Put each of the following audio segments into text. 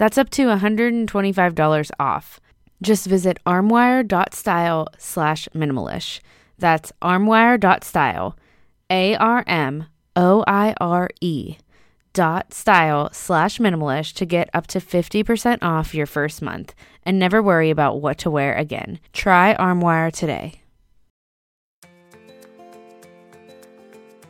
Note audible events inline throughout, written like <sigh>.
That's up to $125 off. Just visit armoire.style slash minimalish. That's armoire.style, A R M O I R E dot style slash minimalish to get up to 50% off your first month and never worry about what to wear again. Try Armoire today.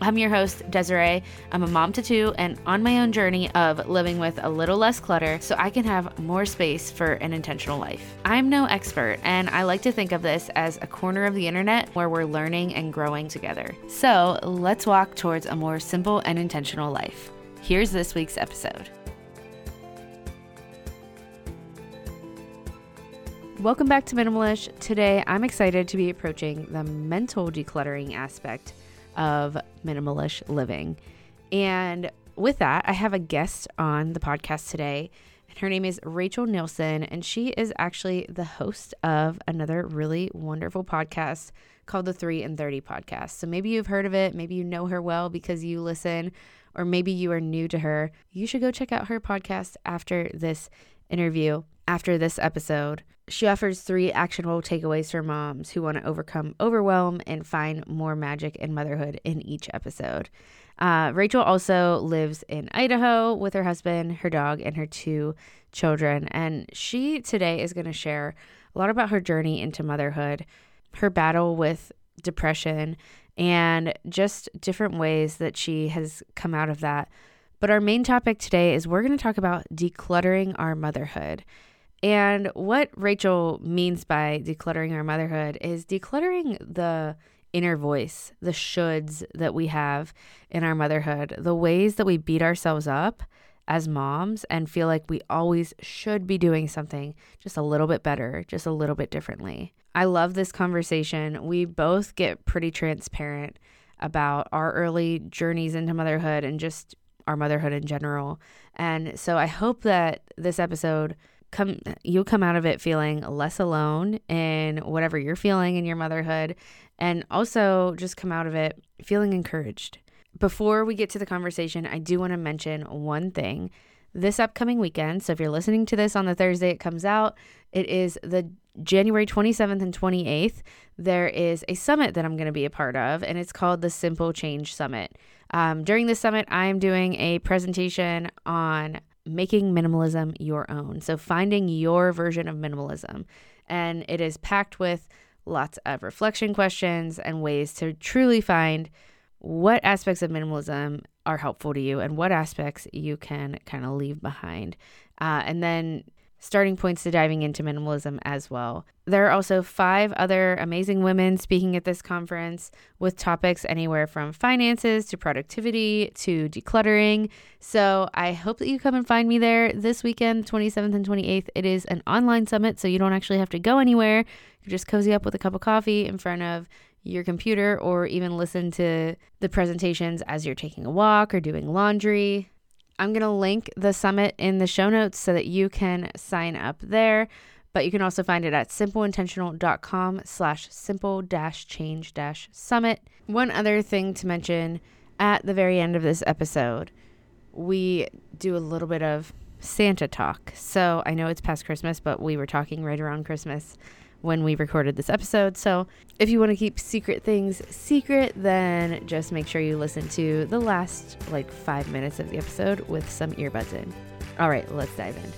I'm your host, Desirae. I'm a mom to two and on my own journey of living with a little less clutter so I can have more space for an intentional life. I'm no expert, and I like to think of this as a corner of the internet where we're learning and growing together. So let's walk towards a more simple and intentional life. Here's this week's episode. Welcome back to Minimalish. Today, I'm excited to be approaching the mental decluttering aspect of minimalish living. And with that, I have a guest on the podcast today. And her name is Rachel Nielson, and she is actually the host of another really wonderful podcast called the 3 and 30 podcast. So maybe you've heard of it, maybe you know her well because you listen, or maybe you are new to her. You should go check out her podcast after this interview, after this episode. She offers three actionable takeaways for moms who want to overcome overwhelm and find more magic in motherhood in each episode. Uh, Rachel also lives in Idaho with her husband, her dog, and her two children. And she today is going to share a lot about her journey into motherhood, her battle with depression, and just different ways that she has come out of that. But our main topic today is we're going to talk about decluttering our motherhood. And what Rachel means by decluttering our motherhood is decluttering the inner voice, the shoulds that we have in our motherhood, the ways that we beat ourselves up as moms and feel like we always should be doing something just a little bit better, just a little bit differently. I love this conversation. We both get pretty transparent about our early journeys into motherhood and just our motherhood in general. And so I hope that this episode come you'll come out of it feeling less alone in whatever you're feeling in your motherhood and also just come out of it feeling encouraged. Before we get to the conversation, I do want to mention one thing. This upcoming weekend, so if you're listening to this on the Thursday it comes out, it is the January 27th and 28th. There is a summit that I'm going to be a part of, and it's called the Simple Change Summit. Um, during this summit, I am doing a presentation on making minimalism your own. So, finding your version of minimalism. And it is packed with lots of reflection questions and ways to truly find what aspects of minimalism are helpful to you and what aspects you can kind of leave behind. Uh, and then starting points to diving into minimalism as well. There are also five other amazing women speaking at this conference with topics anywhere from finances to productivity to decluttering. So I hope that you come and find me there this weekend, 27th and 28th. It is an online summit, so you don't actually have to go anywhere. You just cozy up with a cup of coffee in front of your computer or even listen to the presentations as you're taking a walk or doing laundry. I'm going to link the summit in the show notes so that you can sign up there. But you can also find it at simpleintentional.com slash simple dash change dash summit. One other thing to mention at the very end of this episode, we do a little bit of Santa talk. So I know it's past Christmas, but we were talking right around Christmas when we recorded this episode. So if you want to keep secret things secret, then just make sure you listen to the last like five minutes of the episode with some earbuds in. All right, let's dive in.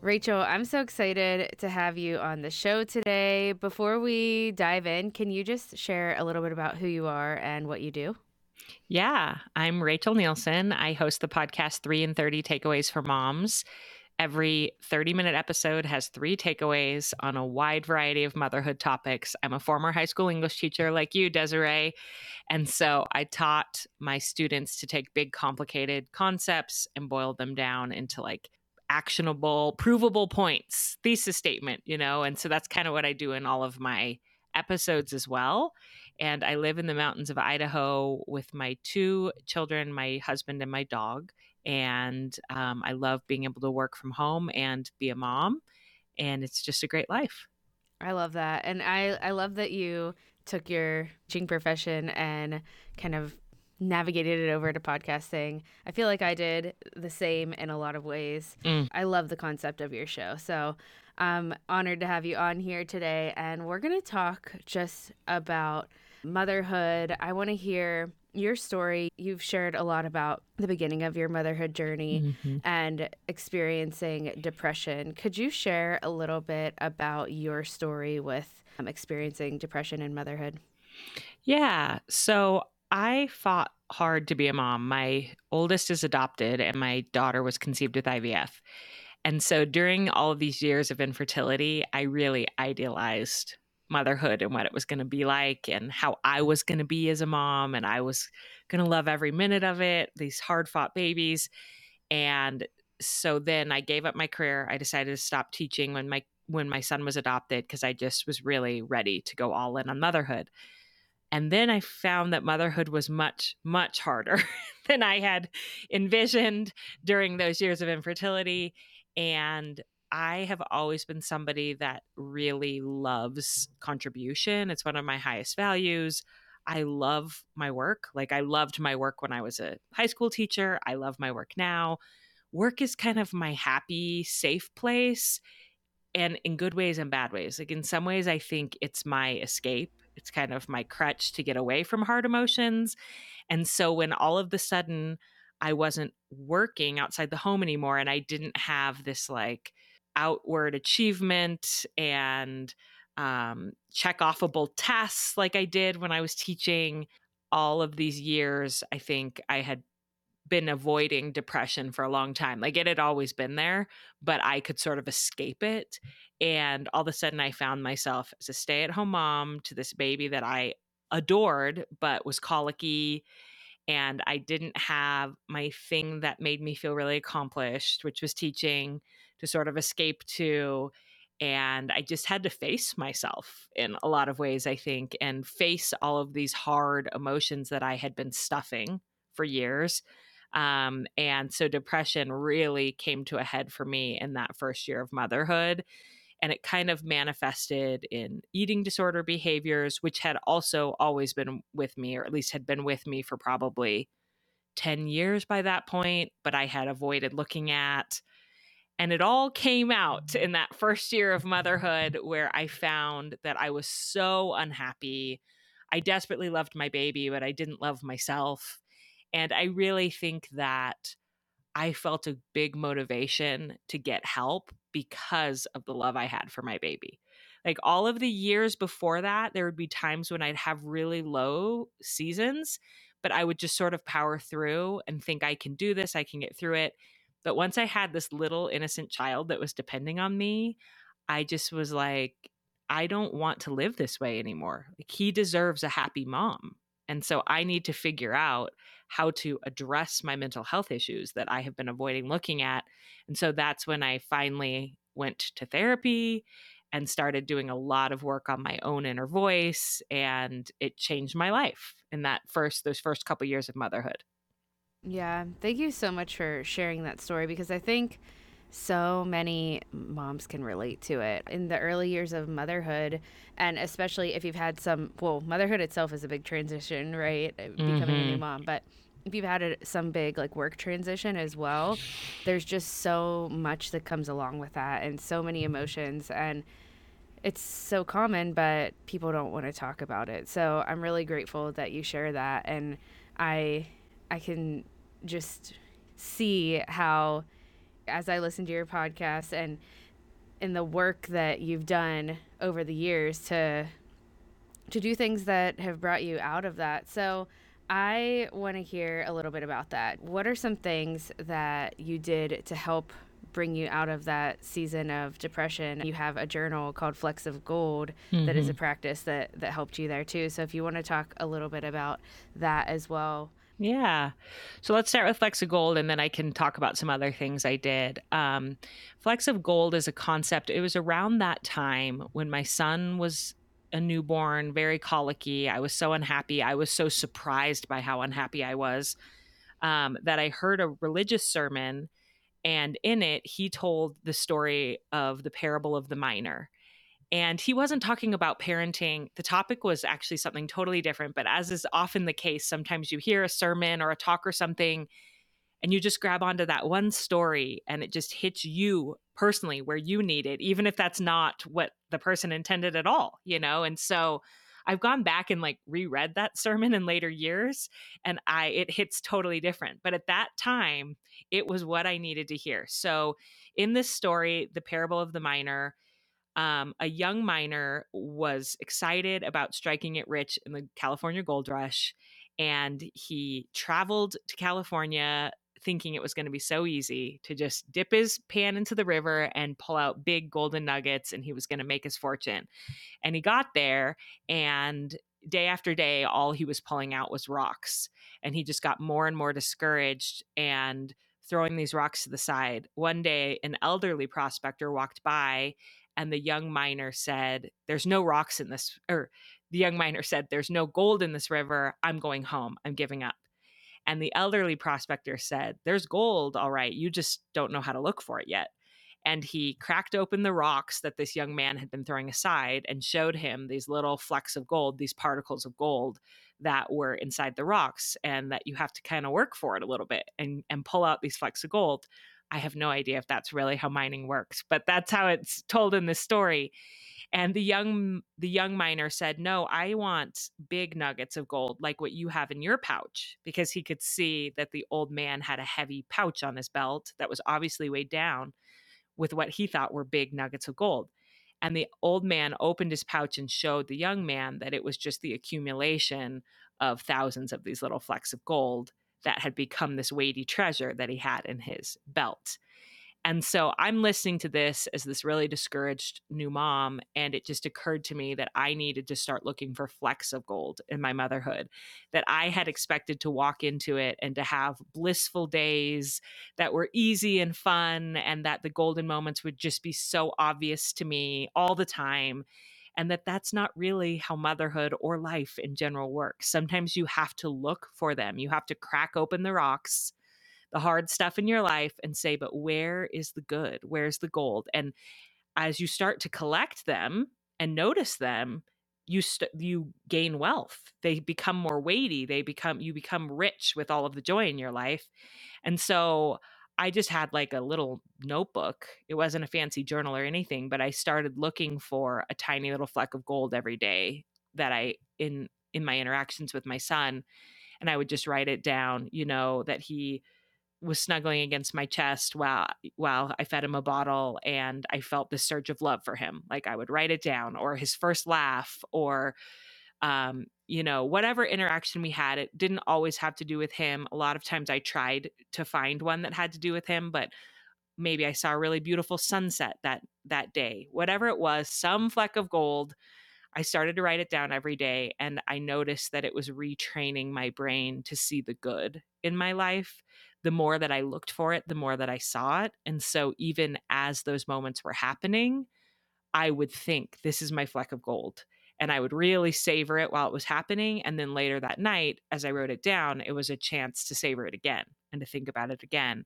Rachel, I'm so excited to have you on the show today. Before we dive in, can you just share a little bit about who you are and what you do? Yeah, I'm Rachel Nielson. I host the podcast 3 and 30 Takeaways for Moms. Every 30 minute episode has three takeaways on a wide variety of motherhood topics. I'm a former high school English teacher like you, Desirae. And so I taught my students to take big, complicated concepts and boil them down into like actionable, provable points, thesis statement, you know? And so that's kind of what I do in all of my episodes as well. And I live in the mountains of Idaho with my two children, my husband, and my dog and um, I love being able to work from home and be a mom, and it's just a great life. I love that, and I I love that you took your teaching profession and kind of navigated it over to podcasting. I feel like I did the same in a lot of ways. Mm. I love the concept of your show. So I'm honored to have you on here today. And we're going to talk just about motherhood. I want to hear your story, you've shared a lot about the beginning of your motherhood journey mm-hmm. and experiencing depression. Could you share a little bit about your story with um, experiencing depression and motherhood? Yeah. So I fought hard to be a mom. My oldest is adopted, and my daughter was conceived with IVF. And so during all of these years of infertility, I really idealized motherhood and what it was going to be like and how I was going to be as a mom and I was going to love every minute of it, these hard fought babies. And so then I gave up my career. I decided to stop teaching when my when my son was adopted because I just was really ready to go all in on motherhood. And then I found that motherhood was much, much harder <laughs> than I had envisioned during those years of infertility. And I have always been somebody that really loves contribution. It's one of my highest values. I love my work. Like I loved my work when I was a high school teacher. I love my work now. Work is kind of my happy, safe place and in good ways and bad ways. Like in some ways I think it's my escape. It's kind of my crutch to get away from hard emotions. And so when all of the sudden I wasn't working outside the home anymore and I didn't have this like outward achievement and um, check offable tests like I did when I was teaching. All of these years, I think I had been avoiding depression for a long time. Like it had always been there, but I could sort of escape it. And all of a sudden, I found myself as a stay at home mom to this baby that I adored, but was colicky. And I didn't have my thing that made me feel really accomplished, which was teaching to sort of escape to and I just had to face myself in a lot of ways, I think, and face all of these hard emotions that I had been stuffing for years. Um, and so depression really came to a head for me in that first year of motherhood. And it kind of manifested in eating disorder behaviors, which had also always been with me, or at least had been with me for probably 10 years by that point, but I had avoided looking at. And it all came out in that first year of motherhood where I found that I was so unhappy. I desperately loved my baby, but I didn't love myself. And I really think that I felt a big motivation to get help because of the love I had for my baby. Like all of the years before that, there would be times when I'd have really low seasons, but I would just sort of power through and think I can do this, I can get through it. But once I had this little innocent child that was depending on me, I just was like, I don't want to live this way anymore. Like, he deserves a happy mom. And so I need to figure out how to address my mental health issues that I have been avoiding looking at. And so that's when I finally went to therapy and started doing a lot of work on my own inner voice and it changed my life in that first those first couple years of motherhood. Yeah, thank you so much for sharing that story because I think so many moms can relate to it in the early years of motherhood and especially if you've had some well motherhood itself is a big transition right becoming mm-hmm. a new mm-hmm. mom but if you've had a, some big like work transition as well there's just so much that comes along with that and so many emotions and it's so common but people don't want to talk about it so i'm really grateful that you share that and i i can just see how as I listen to your podcast and in the work that you've done over the years to to do things that have brought you out of that. So I want to hear a little bit about that. What are some things that you did to help bring you out of that season of depression? You have a journal called Flecks of Gold mm-hmm. that is a mm-hmm. practice that that helped you there too. So if you want to talk a little bit about that as well. Yeah. So let's start with of Gold and then I can talk about some other things I did. Um, Flecks of Gold is a concept. It was around that time when my son was a newborn, very colicky. I was so unhappy. I was so surprised by how unhappy I was um, that I heard a religious sermon. And in it, he told the story of the parable of the miner. And he wasn't talking about parenting. The topic was actually something totally different. But as is often the case, sometimes you hear a sermon or a talk or something, and you just grab onto that one story and it just hits you personally where you need it, even if that's not what the person intended at all, you know? And so I've gone back and like reread that sermon in later years and I it hits totally different. But at that time, it was what I needed to hear. So in this story, the parable of the miner, um, a young miner was excited about striking it rich in the California gold rush. And he traveled to California thinking it was going to be so easy to just dip his pan into the river and pull out big golden nuggets and he was going to make his fortune. And he got there and day after day all he was pulling out was rocks and he just got more and more discouraged and throwing these rocks to the side. One day an elderly prospector walked by and the young miner said there's no rocks in this or the young miner said there's no gold in this river. I'm going home. I'm giving up. And the elderly prospector said there's gold all right. You just don't know how to look for it yet. And he cracked open the rocks that this young man had been throwing aside and showed him these little flecks of gold these particles of gold that were inside the rocks and that you have to kind of work for it a little bit and and pull out these flecks of gold I have no idea if that's really how mining works, but that's how it's told in the story. And the young the young miner said, "No, I want big nuggets of gold like what you have in your pouch," because he could see that the old man had a heavy pouch on his belt that was obviously weighed down with what he thought were big nuggets of gold. And the old man opened his pouch and showed the young man that it was just the accumulation of thousands of these little flecks of gold that had become this weighty treasure that he had in his belt. And so I'm listening to this as this really discouraged new mom. And it just occurred to me that I needed to start looking for flecks of gold in my motherhood, that I had expected to walk into it and to have blissful days that were easy and fun, and that the golden moments would just be so obvious to me all the time and that that's not really how motherhood or life in general works. Sometimes you have to look for them. You have to crack open the rocks, the hard stuff in your life and say, but where is the good? Where's the gold? And as you start to collect them and notice them, you st- you gain wealth they become more weighty they become you become rich with all of the joy in your life and so I just had like a little notebook. It wasn't a fancy journal or anything, but I started looking for a tiny little fleck of gold every day that I in in my interactions with my son and I would just write it down, you know, that he was snuggling against my chest while while I fed him a bottle and I felt this surge of love for him. Like I would write it down or his first laugh or um, you know, whatever interaction we had, it didn't always have to do with him. A lot of times I tried to find one that had to do with him, but maybe I saw a really beautiful sunset that that day. Whatever it was, some fleck of gold. I started to write it down every day and I noticed that it was retraining my brain to see the good in my life. The more that I looked for it, the more that I saw it. And so even as those moments were happening, I would think this is my fleck of gold and I would really savor it while it was happening. And then later that night, as I wrote it down, it was a chance to savor it again and to think about it again.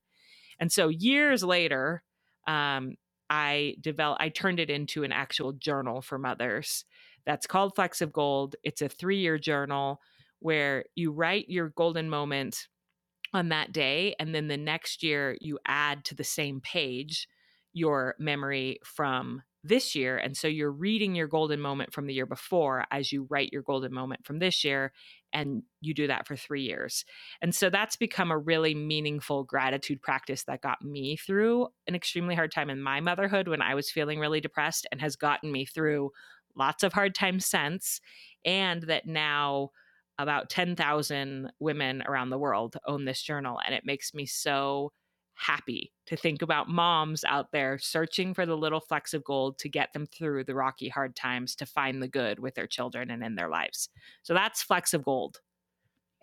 And so years later, um, I developed, I turned it into an actual journal for mothers that's called Flecks of Gold. It's a three year journal where you write your golden moment on that day. And then the next year, you add to the same page your memory from this year. And so you're reading your golden moment from the year before as you write your golden moment from this year. And you do that for three years. And so that's become a really meaningful gratitude practice that got me through an extremely hard time in my motherhood when I was feeling really depressed and has gotten me through lots of hard times since. And that now, about 10,000 women around the world own this journal. And it makes me so happy to think about moms out there searching for the little flecks of gold to get them through the rocky hard times to find the good with their children and in their lives. So that's flecks of gold.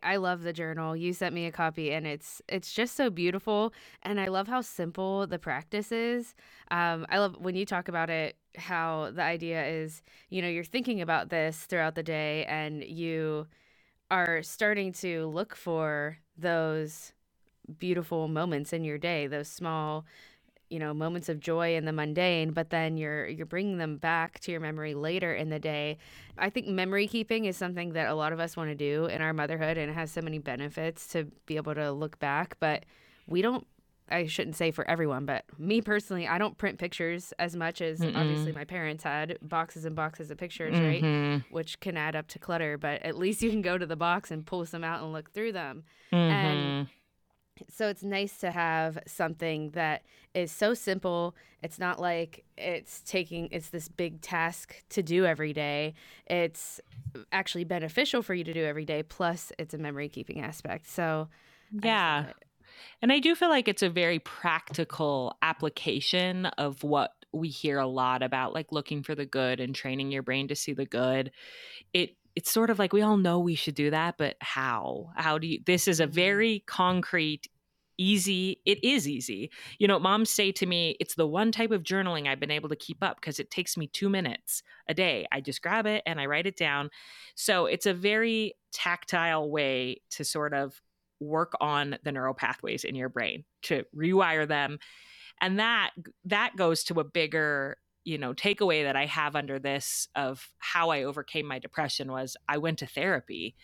I love the journal. You sent me a copy and it's it's just so beautiful and I love how simple the practice is. Um, I love when you talk about it how the idea is, you know, you're thinking about this throughout the day and you are starting to look for those beautiful moments in your day, those small, you know, moments of joy in the mundane, but then you're you're bringing them back to your memory later in the day. I think memory keeping is something that a lot of us want to do in our motherhood and it has so many benefits to be able to look back, but we don't I shouldn't say for everyone, but me personally, I don't print pictures as much as Mm-mm. obviously my parents had boxes and boxes of pictures, mm-hmm. right? Which can add up to clutter, but at least you can go to the box and pull some out and look through them. Mm-hmm. And so it's nice to have something that is so simple. It's not like it's taking it's this big task to do every day. It's actually beneficial for you to do every day plus it's a memory keeping aspect. So yeah. and i do feel like it's a very practical application of what we hear a lot about like looking for the good and training your brain to see the good. It it's sort of like we all know we should do that, but how? How do you? This is a mm-hmm. very concrete, easy. It is easy. You know, moms say to me, it's the one type of journaling I've been able to keep up because it takes me two minutes a day. I just grab it and I write it down. So it's a very tactile way to sort of work on the neural pathways in your brain to rewire them and that that goes to a bigger you know takeaway that i have under this of how i overcame my depression was i went to therapy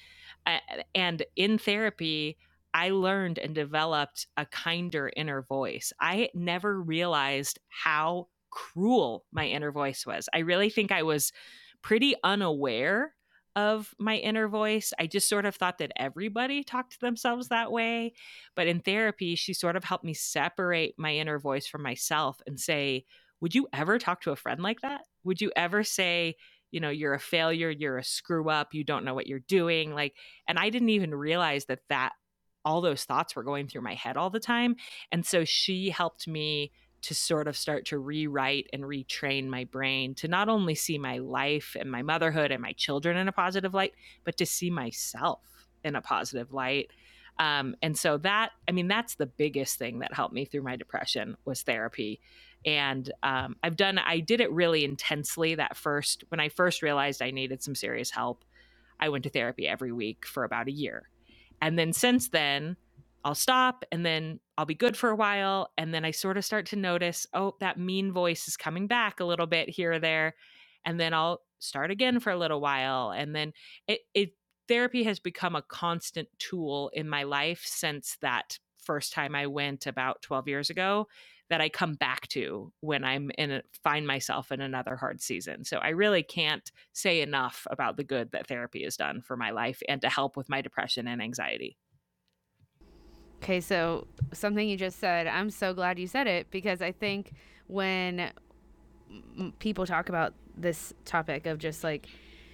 and in therapy i learned and developed a kinder inner voice i never realized how cruel my inner voice was i really think i was pretty unaware of my inner voice. I just sort of thought that everybody talked to themselves that way. But in therapy, she sort of helped me separate my inner voice from myself and say, would you ever talk to a friend like that? Would you ever say, you know, you're a failure, you're a screw up, you don't know what you're doing? Like, and I didn't even realize that that all those thoughts were going through my head all the time. And so she helped me to sort of start to rewrite and retrain my brain to not only see my life and my motherhood and my children in a positive light, but to see myself in a positive light. Um, and so that, I mean, that's the biggest thing that helped me through my depression was therapy and um, i've done i did it really intensely that first when i first realized i needed some serious help i went to therapy every week for about a year. And then since then i'll stop and then i'll be good for a while and then i sort of start to notice oh that mean voice is coming back a little bit here or there and then i'll start again for a little while and then it, it therapy has become a constant tool in my life since that first time I went about 12 years ago that I come back to when I'm in a, find myself in another hard season. So I really can't say enough about the good that therapy has done for my life and to help with my depression and anxiety. Okay, so something you just said, I'm so glad you said it because I think when people talk about this topic of just like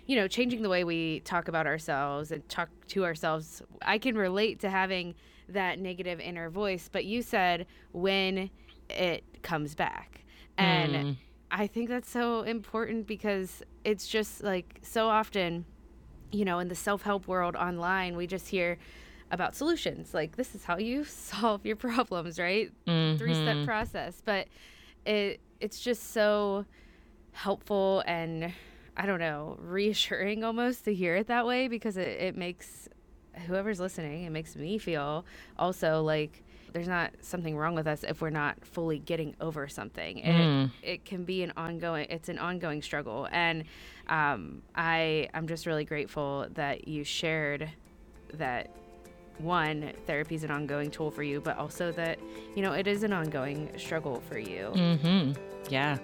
you know, changing the way we talk about ourselves and talk to ourselves. I can relate to having that negative inner voice, but you said when it comes back. And mm. I think that's so important because it's just like so often, you know, in the self help world online, we just hear about solutions. Like, this is how you <laughs> solve your problems, right? Mm-hmm. Three step process. But it it's just so helpful and I don't know, reassuring almost to hear it that way because it, it makes whoever's listening, it makes me feel also like there's not something wrong with us if we're not fully getting over something. Mm. It, it can be an ongoing, it's an ongoing struggle. And um, I, I'm just really grateful that you shared that one, therapy is an ongoing tool for you, but also that, you know, it is an ongoing struggle for you. Mm-hmm. Yeah.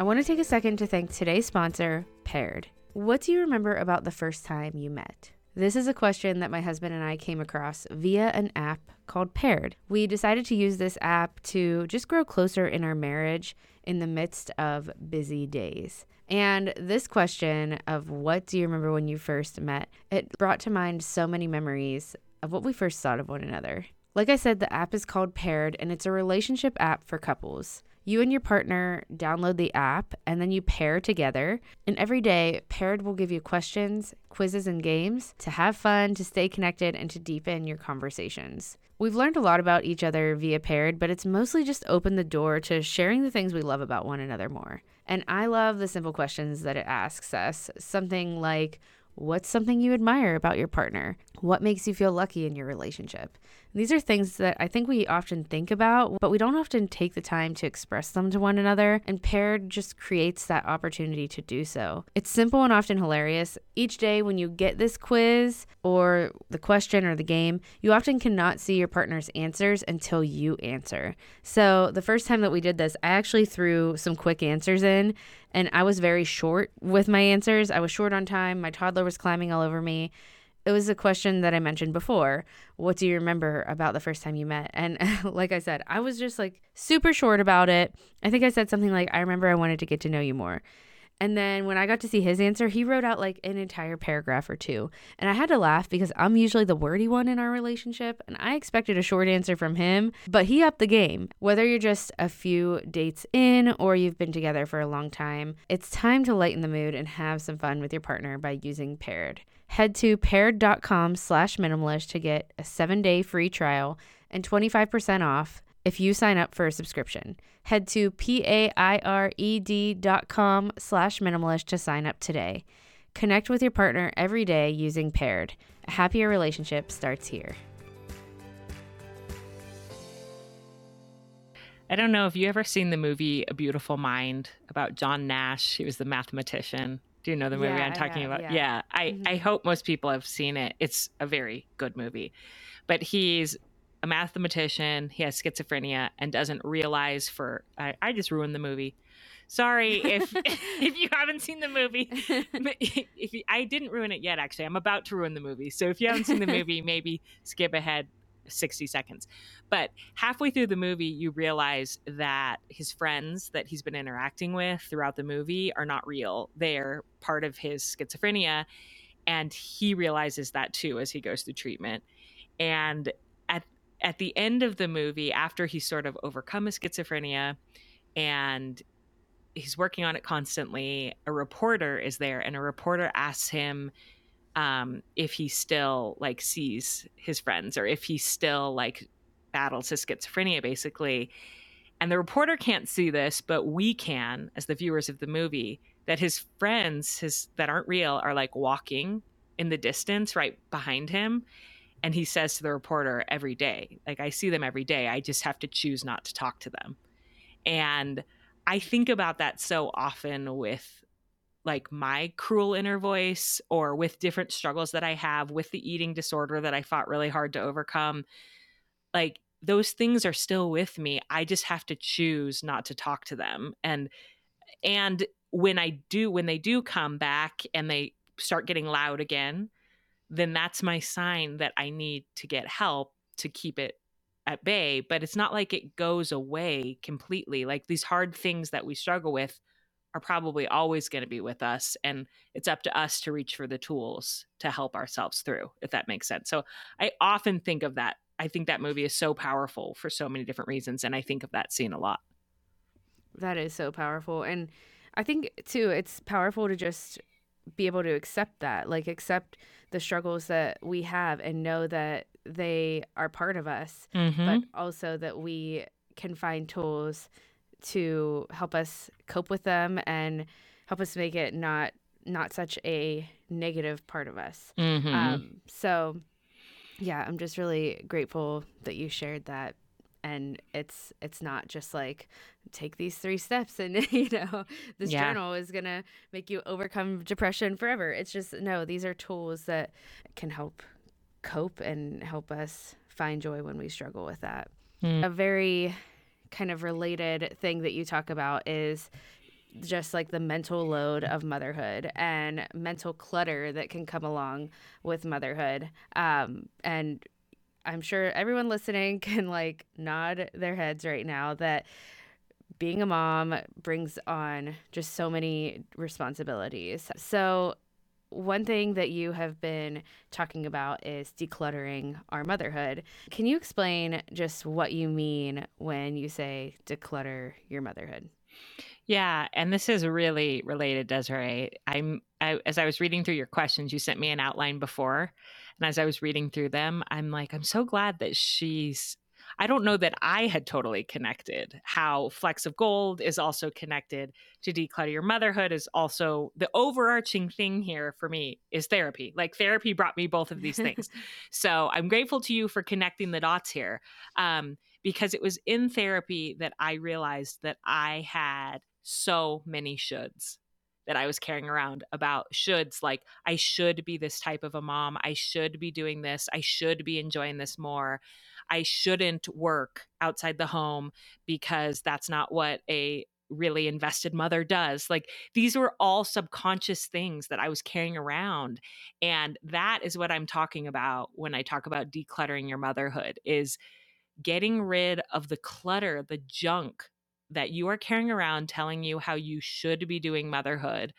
I want to take a second to thank today's sponsor, Paired. What do you remember about the first time you met? This is a question that my husband and I came across via an app called Paired. We decided to use this app to just grow closer in our marriage in the midst of busy days. And this question of what do you remember when you first met, it brought to mind so many memories of what we first thought of one another. Like I said, the app is called Paired and it's a relationship app for couples. You and your partner download the app and then you pair together. And every day, Paired will give you questions, quizzes, and games to have fun, to stay connected, and to deepen your conversations. We've learned a lot about each other via Paired, but it's mostly just opened the door to sharing the things we love about one another more. And I love the simple questions that it asks us. Something like, What's something you admire about your partner? What makes you feel lucky in your relationship? These are things that I think we often think about, but we don't often take the time to express them to one another, and Paired just creates that opportunity to do so. It's simple and often hilarious. Each day, when you get this quiz or the question or the game, you often cannot see your partner's answers until you answer. So, the first time that we did this, I actually threw some quick answers in, and I was very short with my answers. I was short on time, my toddler was climbing all over me it was a question that I mentioned before. What do you remember about the first time you met? And <laughs> like I said, I was just like super short about it. I think I said something like, I remember I wanted to get to know you more. And then when I got to see his answer, he wrote out like an entire paragraph or two. And I had to laugh because I'm usually the wordy one in our relationship. And I expected a short answer from him, but he upped the game. Whether you're just a few dates in or you've been together for a long time, it's time to lighten the mood and have some fun with your partner by using Paired. Head to paired.com slash minimalish to get a seven day free trial and 25% off if you sign up for a subscription. Head to P-A-I-R-E-D dot com slash minimalish to sign up today. Connect with your partner every day using Paired. A happier relationship starts here. I don't know if you ever seen the movie A Beautiful Mind about John Nash. He was the mathematician. Do you know the movie yeah, I'm talking yeah, about? Yeah, yeah. I, mm-hmm. I hope most people have seen it. It's a very good movie. But he's a mathematician, he has schizophrenia and doesn't realize for I, I just ruined the movie. Sorry if <laughs> <laughs> if you haven't seen the movie. <laughs> If you, I didn't ruin it yet actually. I'm about to ruin the movie. So if you haven't seen the movie, maybe skip ahead 60 seconds. But halfway through the movie, you realize that his friends that he's been interacting with throughout the movie are not real. They're part of his schizophrenia. And he realizes that too as he goes through treatment. And at, the end of the movie, after he's sort of overcome his schizophrenia and he's working on it constantly, a reporter is there, and a reporter asks him um, if he still like sees his friends or if he still like battles his schizophrenia, basically. And the reporter can't see this, but we can, as the viewers of the movie, that his friends, his that aren't real, are like walking in the distance right behind him. And he says to the reporter every day, like, I see them every day. I just have to choose not to talk to them. And I think about that so often with like my cruel inner voice or with different struggles that I have with the eating disorder that I fought really hard to overcome. Like those things are still with me. I just have to choose not to talk to them. And and when I do when they do come back and they start getting loud again, then that's my sign that I need to get help to keep it at bay, but it's not like it goes away completely. Like these hard things that we struggle with are probably always going to be with us and it's up to us to reach for the tools to help ourselves through if that makes sense so i often think of that i think that movie is so powerful for so many different reasons and i think of that scene a lot that is so powerful and i think too it's powerful to just be able to accept that like accept the struggles that we have and know that they are part of us mm-hmm. but also that we can find tools to help us cope with them and help us make it not not such a negative part of us. Mm-hmm. Um, so, yeah, I'm just really grateful that you shared that. And it's it's not just like take these three steps and <laughs> you know this yeah. journal is gonna make you overcome depression forever. It's just no, these are tools that can help cope and help us find joy when we struggle with that. Mm. A very kind of related thing that you talk about is just like the mental load of motherhood and mental clutter that can come along with motherhood. Um, and I'm sure everyone listening <laughs> can like nod their heads right now that being a mom brings on just so many responsibilities. So, one thing that you have been talking about is decluttering our motherhood. Can you explain just what you mean when you say declutter your motherhood? Yeah, and this is really related, Desirae. I'm I, as I was reading through your questions, you sent me an outline before, and as I was reading through them, I'm like, I'm so glad that she's I don't know that I had totally connected how Flecks of Gold is also connected to Declutter Your Motherhood, is also the overarching thing here for me is therapy. Like therapy brought me both of these things. <laughs> so I'm grateful to you for connecting the dots here um, because it was in therapy that I realized that I had so many shoulds that I was carrying around about shoulds like I should be this type of a mom. I should be doing this. I should be enjoying this more. I shouldn't work outside the home because that's not what a really invested mother does. Like these were all subconscious things that I was carrying around. And that is what I'm talking about when I talk about decluttering your motherhood is getting rid of the clutter, the junk that you are carrying around telling you how you should be doing motherhood.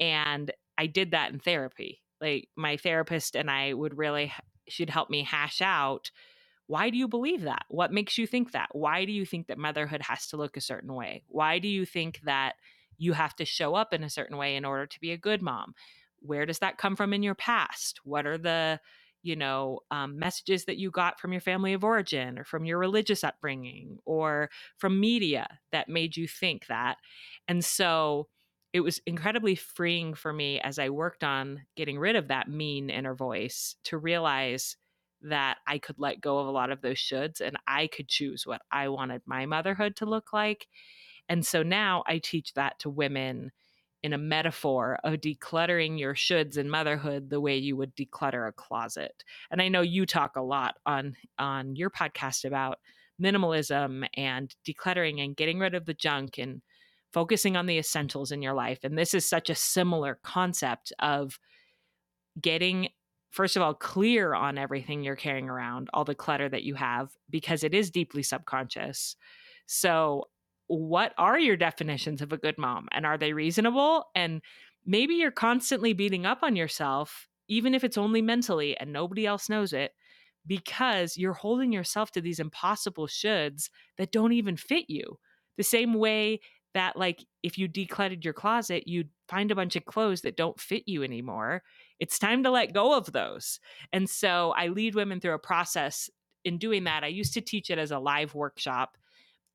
And I did that in therapy. Like my therapist and I would really she'd help me hash out why do you believe that? What makes you think that? Why do you think that motherhood has to look a certain way? Why do you think that you have to show up in a certain way in order to be a good mom? Where does that come from in your past? What are the you know um, messages that you got from your family of origin or from your religious upbringing or from media that made you think that and so it was incredibly freeing for me as i worked on getting rid of that mean inner voice to realize that I could let go of a lot of those shoulds and I could choose what I wanted my motherhood to look like. And so now I teach that to women in a metaphor of decluttering your shoulds in motherhood the way you would declutter a closet. And I know you talk a lot on on your podcast about minimalism and decluttering and getting rid of the junk and focusing on the essentials in your life. And this is such a similar concept of getting first of all, clear on everything you're carrying around, all the clutter that you have, because it is deeply subconscious. So, what are your definitions of a good mom? And are they reasonable? And maybe you're constantly beating up on yourself, even if it's only mentally and nobody else knows it, because you're holding yourself to these impossible shoulds that don't even fit you. The same way that, like, if you decluttered your closet, you'd find a bunch of clothes that don't fit you anymore it's time to let go of those. And so I lead women through a process in doing that. I used to teach it as a live workshop,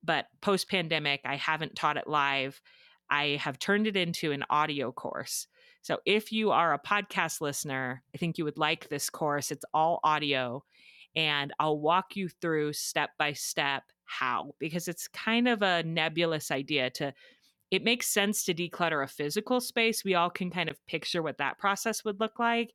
but post pandemic, I haven't taught it live. I have turned it into an audio course. So if you are a podcast listener, I think you would like this course. It's all audio, and I'll walk you through step by step how, because it's kind of a nebulous idea to it makes sense to declutter a physical space. We all can kind of picture what that process would look like.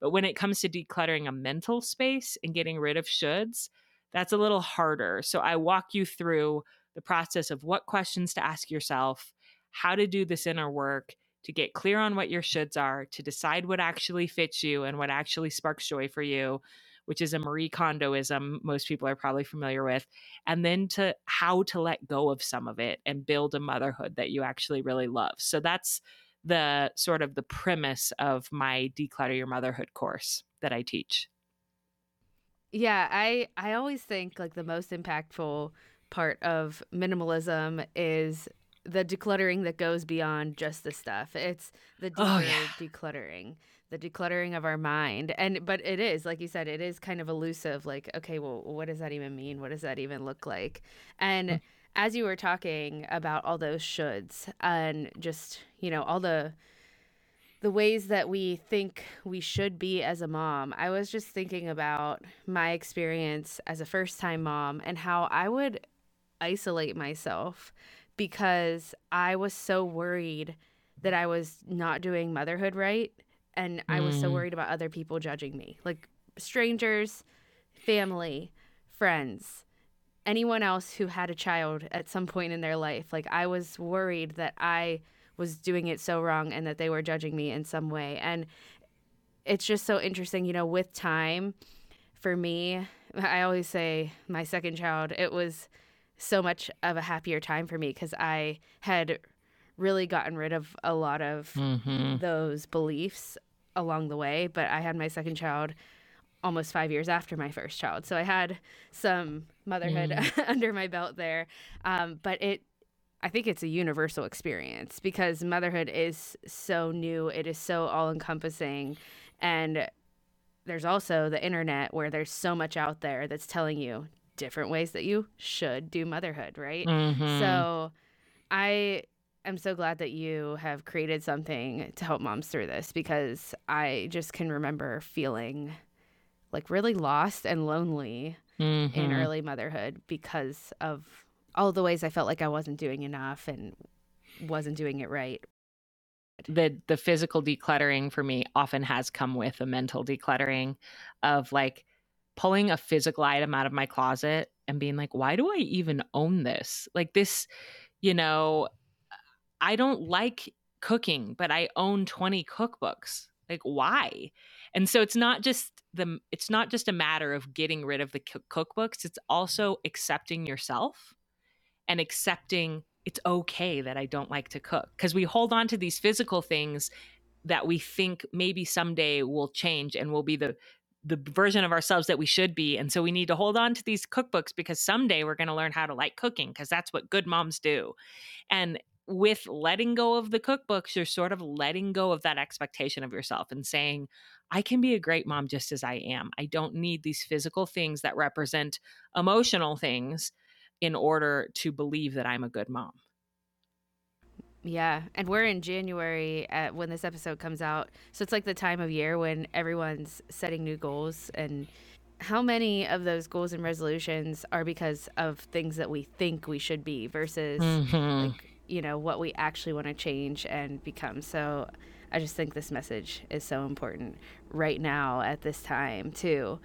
But when it comes to decluttering a mental space and getting rid of shoulds, that's a little harder. So I walk you through the process of what questions to ask yourself, how to do this inner work, to get clear on what your shoulds are, to decide what actually fits you and what actually sparks joy for you, which is a Marie Kondoism most people are probably familiar with, and then to how to let go of some of it and build a motherhood that you actually really love. So that's the sort of the premise of my declutter your motherhood course that I teach. Yeah, I I always think like the most impactful part of minimalism is the decluttering that goes beyond just the stuff. It's the deeper oh, yeah. decluttering, the decluttering of our mind. And but it is, like you said, it is kind of elusive like okay, well, what does that even mean? What does that even look like? And mm as you were talking about all those shoulds and just, you know, all the the ways that we think we should be as a mom, I was just thinking about my experience as a first time mom and how I would isolate myself because I was so worried that I was not doing motherhood right. And I was so mm. worried about other people judging me, like strangers, family, friends anyone else who had a child at some point in their life. Like I was worried that I was doing it so wrong and that they were judging me in some way. And it's just so interesting, you know, with time for me, I always say my second child, it was so much of a happier time for me because I had really gotten rid of a lot of mm-hmm. those beliefs along the way. But I had my second child almost five years after my first child. So I had some motherhood mm. <laughs> under my belt there. Um, but it, I think it's a universal experience because motherhood is so new, it is so all encompassing. And there's also the internet where there's so much out there that's telling you different ways that you should do motherhood, right? Mm-hmm. So I am so glad that you have created something to help moms through this because I just can remember feeling like really lost and lonely mm-hmm. in early motherhood because of all the ways I felt like I wasn't doing enough and wasn't doing it right. The the physical decluttering for me often has come with a mental decluttering of like pulling a physical item out of my closet and being like, why do I even own this? Like this, you know, I don't like cooking, but I own 20 cookbooks. Like why? And so it's not just the it's not just a matter of getting rid of the cookbooks, it's also accepting yourself and accepting it's okay that I don't like to cook. Because we hold on to these physical things that we think maybe someday will change and will be the the version of ourselves that we should be. And so we need to hold on to these cookbooks because someday we're going to learn how to like cooking because that's what good moms do. And with letting go of the cookbooks, you're sort of letting go of that expectation of yourself and saying, I can be a great mom just as I am. I don't need these physical things that represent emotional things in order to believe that I'm a good mom. Yeah, and we're in January at, when this episode comes out. So it's like the time of year when everyone's setting new goals and how many of those goals and resolutions are because of things that we think we should be versus mm-hmm. like you know what we actually want to change and become so i just think this message is so important right now at this time too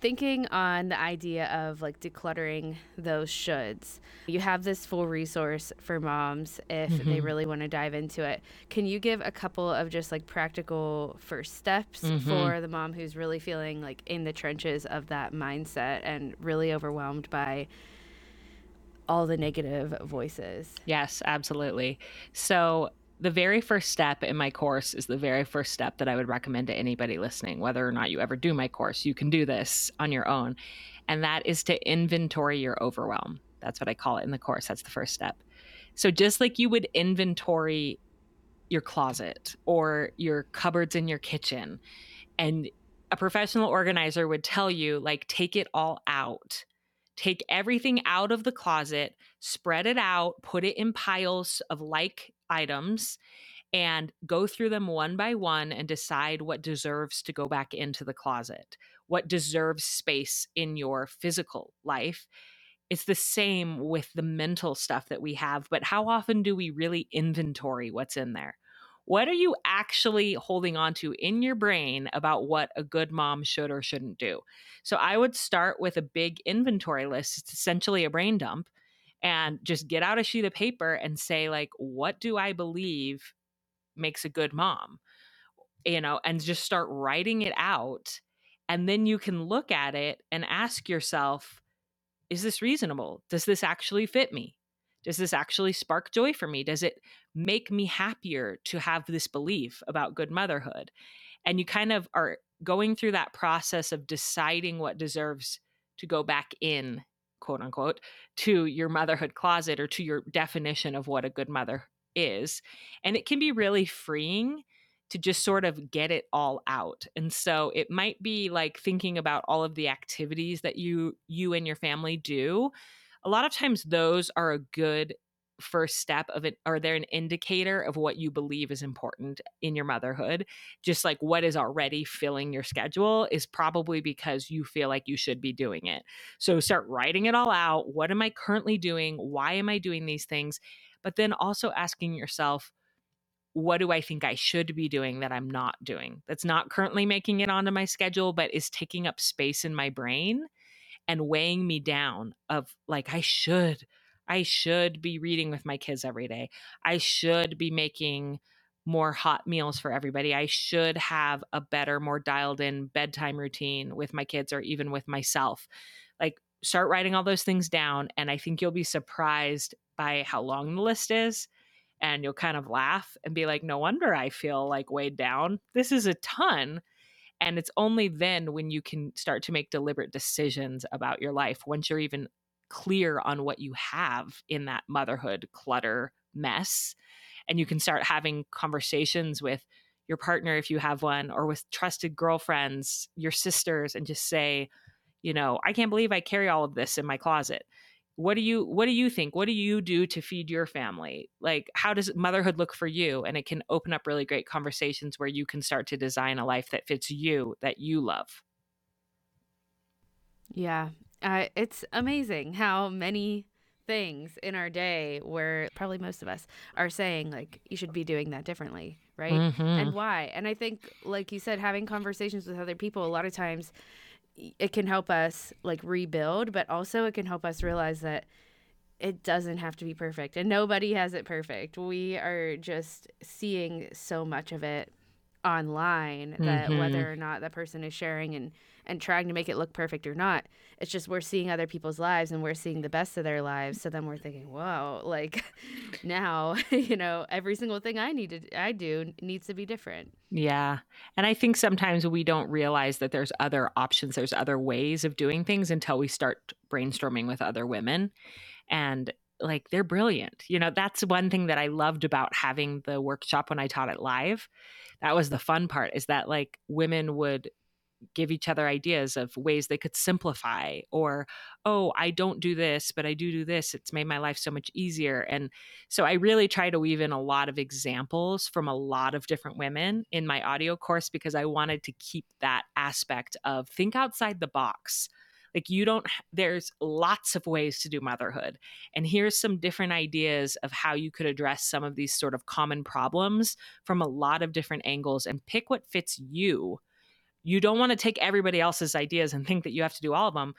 thinking on the idea of like decluttering those shoulds you have this full resource for moms if mm-hmm. they really want to dive into it can you give a couple of just like practical first steps mm-hmm. for the mom who's really feeling like in the trenches of that mindset and really overwhelmed by all the negative voices. Yes, absolutely. So, the very first step in my course is the very first step that I would recommend to anybody listening, whether or not you ever do my course. You can do this on your own. And that is to inventory your overwhelm. That's what I call it in the course. That's the first step. So, just like you would inventory your closet or your cupboards in your kitchen, and a professional organizer would tell you, like, take it all out take everything out of the closet, spread it out, put it in piles of like items, and go through them one by one and decide what deserves to go back into the closet, what deserves space in your physical life. It's the same with the mental stuff that we have, but how often do we really inventory what's in there? What are you actually holding on to in your brain about what a good mom should or shouldn't do? So I would start with a big inventory list. It's essentially a brain dump and just get out a sheet of paper and say like what do I believe makes a good mom? You know, and just start writing it out And then you can look at it and ask yourself, is this reasonable? Does this actually fit me? Does this actually spark joy for me? Does it make me happier to have this belief about good motherhood? And you kind of are going through that process of deciding what deserves to go back in, quote unquote, to your motherhood closet or to your definition of what a good mother is. And it can be really freeing to just sort of get it all out. And so it might be like thinking about all of the activities that you you and your family do. A lot of times those are a good first step of it are they're an indicator of what you believe is important in your motherhood? Just like what is already filling your schedule is probably because you feel like you should be doing it. So start writing it all out. What am i currently doing? Why am i doing these things? But then also asking yourself what do I think I should be doing that I'm not doing? That's not currently making it onto my schedule, but is taking up space in my brain and weighing me down of like, I should, I should be reading with my kids every day. I should be making more hot meals for everybody. I should have a better, more dialed in bedtime routine with my kids or even with myself. Like, start writing all those things down. And I think you'll be surprised by how long the list is and you'll kind of laugh and be like, no wonder I feel like weighed down. This is a ton. And it's only then when you can start to make deliberate decisions about your life, once you're even clear on what you have in that motherhood clutter mess. And you can start having conversations with your partner, if you have one, or with trusted girlfriends, your sisters, and just say, you know, I can't believe I carry all of this in my closet. What do you what do you think? What do you do to feed your family? Like how does motherhood look for you? And it can open up really great conversations where you can start to design a life that fits you that you love. Yeah uh, it's amazing how many things in our day where probably most of us are saying like you should be doing that differently right mm-hmm. and why and i think like you said having conversations with other people a lot of times it can help us like rebuild, but also it can help us realize that it doesn't have to be perfect and nobody has it perfect. We are just seeing so much of it online that mm-hmm. whether or not that person is sharing and and trying to make it look perfect or not. It's just we're seeing other people's lives and we're seeing the best of their lives. So then we're thinking whoa <laughs> like now <laughs> you know every single thing i need to i do needs to be different. Yeah. And i think sometimes we don't realize that there's other options there's other ways of doing things until we start brainstorming with other women. And like they're brilliant. You know, that's one thing that I loved about having the workshop when I taught it live. That was the fun part is that like women would give each other ideas of ways they could simplify or oh i don't do this but i do do this. It's made my life so much easier. And so i really try to weave in a lot of examples from a lot of different women in my audio course because i wanted to keep that aspect of think outside the box. Like you don't there's lots of ways to do motherhood and here's some different ideas of how you could address some of these sort of common problems from a lot of different angles and pick what fits you you don't want to take everybody else's ideas and think that you have to do all of them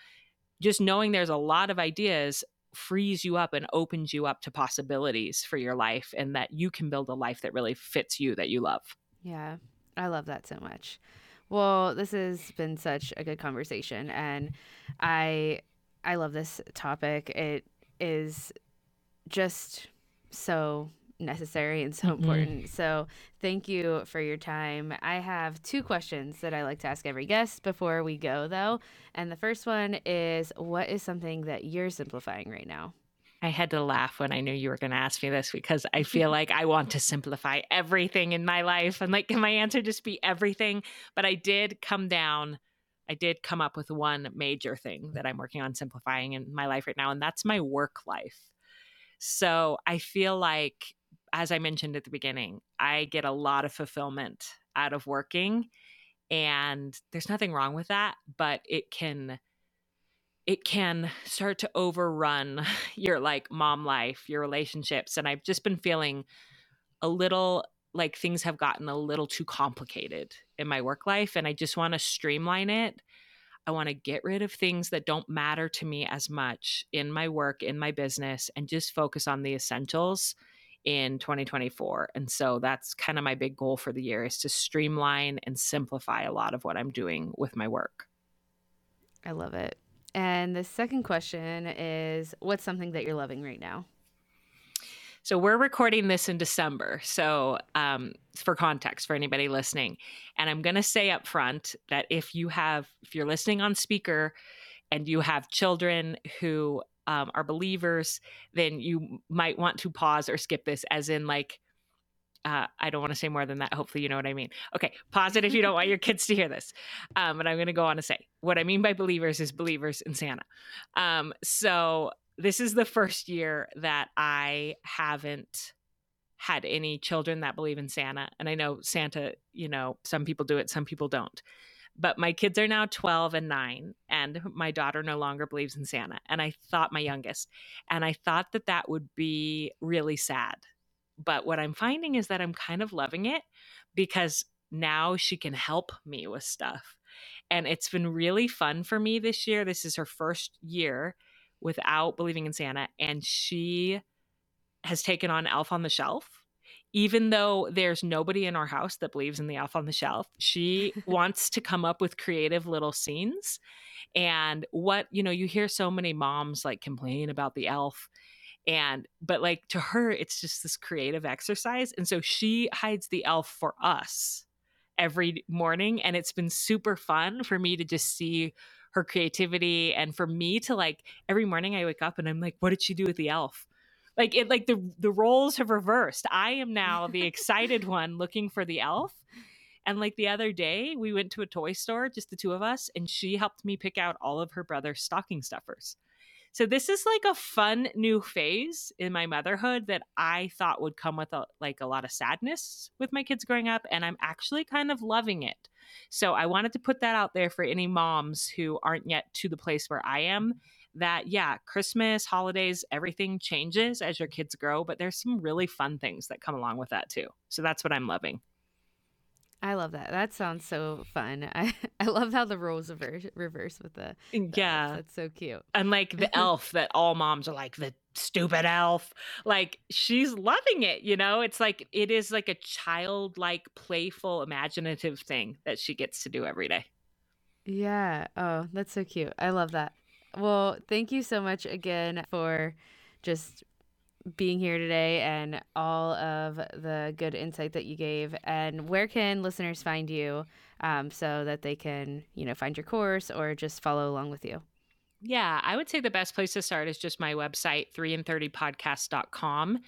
just knowing there's a lot of ideas frees you up and opens you up to possibilities for your life and that you can build a life that really fits you that you love. Yeah i love that so much. Well, this has been such a good conversation and I I love this topic. It is just so necessary and so mm-hmm. important. So, thank you for your time. I have two questions that I like to ask every guest before we go, though. And the first one is what is something that you're simplifying right now? I had to laugh when I knew you were going to ask me this because I <laughs> feel like I want to simplify everything in my life. And like, can my answer just be everything? But I did come down, I did come up with one major thing that I'm working on simplifying in my life right now, and that's my work life. So I feel like, as I mentioned at the beginning, I get a lot of fulfillment out of working. And there's nothing wrong with that, but it can it can start to overrun <laughs> your like mom life, your relationships. And I've just been feeling a little like things have gotten a little too complicated in my work life. And I just want to streamline it. I want to get rid of things that don't matter to me as much in my work, in my business, and just focus on the essentials in 2024. And so that's kind of my big goal for the year is to streamline and simplify a lot of what I'm doing with my work. I love it. And the second question is what's something that you're loving right now? So we're recording this in December. So um, for context for anybody listening, and I'm going to say up front that if you have, if you're listening on speaker and you have children who um, are believers, then you might want to pause or skip this, as in like. Uh, I don't want to say more than that. Hopefully, you know what I mean. Okay, pause it if you don't want your <laughs> kids to hear this. Um, but I'm going to go on to say what I mean by believers is believers in Santa. Um, so this is the first year that I haven't had any children that believe in Santa. And I know Santa, you know, some people do it, some people don't. But my kids are now 12 and 9, and my daughter no longer believes in Santa. And I thought, my youngest, and I thought that that would be really sad. But what I'm finding is that I'm kind of loving it because now she can help me with stuff. And it's been really fun for me this year. This is her first year without believing in Santa, and she has taken on Elf on the Shelf. Even though there's nobody in our house that believes in the Elf on the Shelf, she <laughs> wants to come up with creative little scenes. And what, you know, you hear so many moms like complain about the elf and but like to her it's just this creative exercise and so she hides the elf for us every morning and it's been super fun for me to just see her creativity and for me to like every morning I wake up and I'm like, what did she do with the elf? Like it like the the roles have reversed. I am now the excited one looking for the elf. And like the other day, we went to a toy store, just the two of us, and she helped me pick out all of her brother's stocking stuffers. So this is like a fun new phase in my motherhood that I thought would come with a, like a lot of sadness with my kids growing up and I'm actually kind of loving it. So I wanted to put that out there for any moms who aren't yet to the place where I am that yeah, Christmas, holidays, everything changes as your kids grow, but there's some really fun things that come along with that too. So that's what I'm loving. I love that. That sounds so fun. I, <laughs> I love how the roles reverse, reverse with the, mm, the yeah. Elf. That's so cute. And like the <laughs> elf that all moms are like the stupid elf. Like she's loving it, you know? It's like it is like a childlike, playful, imaginative thing that she gets to do every day. Yeah. Oh, that's so cute. I love that. Well, thank you so much again for just being here today and all of the good insight that you gave. And where can listeners find you um, so that they can, you know, find your course or just follow along with you? Yeah, I would say the best place to start is just my website, 3and30podcast.com,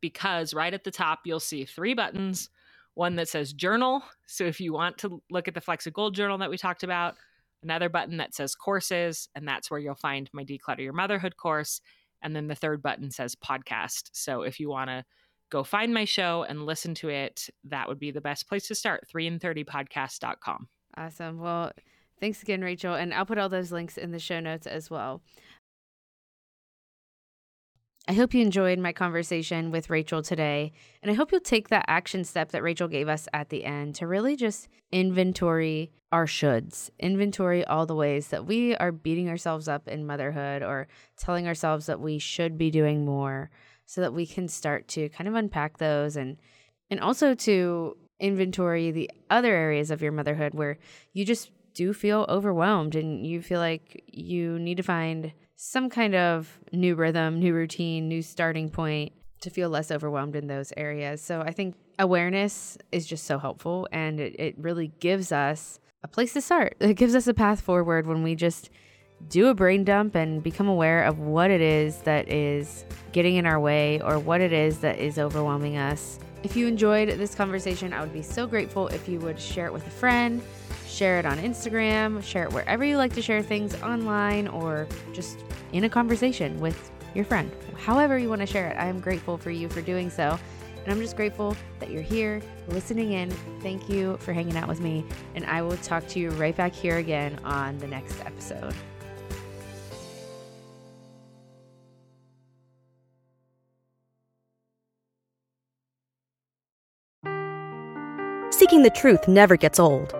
because right at the top, you'll see three buttons one that says journal. So if you want to look at the of Gold journal that we talked about, another button that says courses, and that's where you'll find my Declutter Your Motherhood course. And then the third button says podcast. So if you want to go find my show and listen to it, that would be the best place to start 3and30podcast.com. Awesome. Well, thanks again, Rachel. And I'll put all those links in the show notes as well. I hope you enjoyed my conversation with Rachel today. And I hope you'll take that action step that Rachel gave us at the end to really just inventory our shoulds, inventory all the ways that we are beating ourselves up in motherhood or telling ourselves that we should be doing more so that we can start to kind of unpack those and and also to inventory the other areas of your motherhood where you just do feel overwhelmed and you feel like you need to find some kind of new rhythm, new routine, new starting point to feel less overwhelmed in those areas. So I think awareness is just so helpful and it, it really gives us a place to start. It gives us a path forward when we just do a brain dump and become aware of what it is that is getting in our way or what it is that is overwhelming us. If you enjoyed this conversation, I would be so grateful if you would share it with a friend, share it on Instagram, share it wherever you like to share things online or just in a conversation with your friend. However, you want to share it, I am grateful for you for doing so. And I'm just grateful that you're here listening in. Thank you for hanging out with me. And I will talk to you right back here again on the next episode. Seeking the truth never gets old.